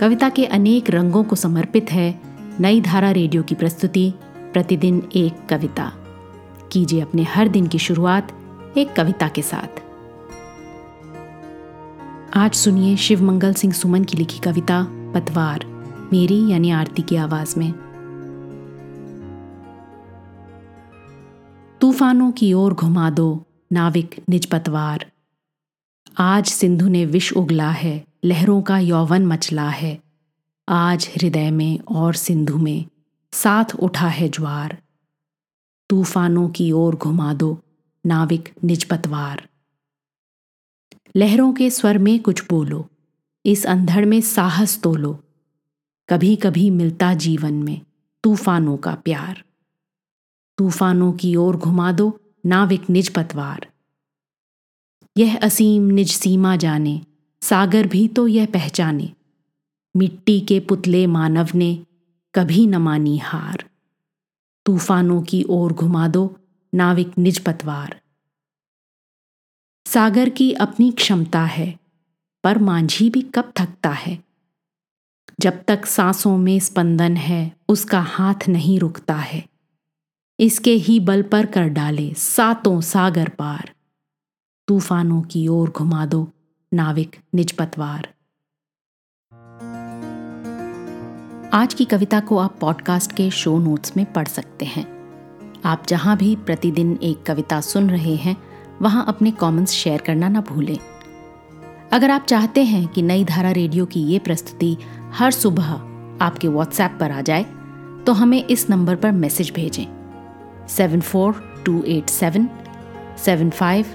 कविता के अनेक रंगों को समर्पित है नई धारा रेडियो की प्रस्तुति, प्रतिदिन एक कविता। कीजिए अपने हर दिन की शुरुआत एक कविता के साथ। आज सुनिए शिव मंगल सिंह सुमन की लिखी कविता, पतवार, मेरी यानी आरती की आवाज़ में। तूफानों की ओर घुमा दो, नाविक निज पतवार। आज सिंधु ने विष उगला है, लहरों का यौवन मचला है। आज हृदय में और सिंधु में साथ उठा है ज्वार। तूफानों की ओर घुमा दो, नाविक निज पतवार लहरों के स्वर में कुछ बोलो, इस अंधड़ में साहस तोलो। कभी कभी मिलता जीवन में तूफानों का प्यार। तूफानों की ओर घुमा दो, नाविक निज पतवार यह असीम निज सीमा जाने, सागर भी तो यह पहचाने। मिट्टी के पुतले मानव ने कभी न मानी हार। तूफानों की ओर घुमा दो नाविक निज पतवार। सागर की अपनी क्षमता है, पर मांझी भी कब थकता है। जब तक सांसों में स्पंदन है, उसका हाथ नहीं रुकता है। इसके ही बल पर कर डाले सातों सागर पार। तूफानों की ओर घुमा दो, नाविक निज पतवार आज की कविता को आप पॉडकास्ट के शो नोट्स में पढ़ सकते हैं। आप जहाँ भी प्रतिदिन एक कविता सुन रहे हैं, वहाँ अपने कमेंट्स शेयर करना ना भूलें। अगर आप चाहते हैं कि नई धारा रेडियो की ये प्रस्तुति हर सुबह आपके व्हाट्सएप पर आ जाए तो हमें इस नंबर पर मैसेज भेजें। Seven four two eight seven seven five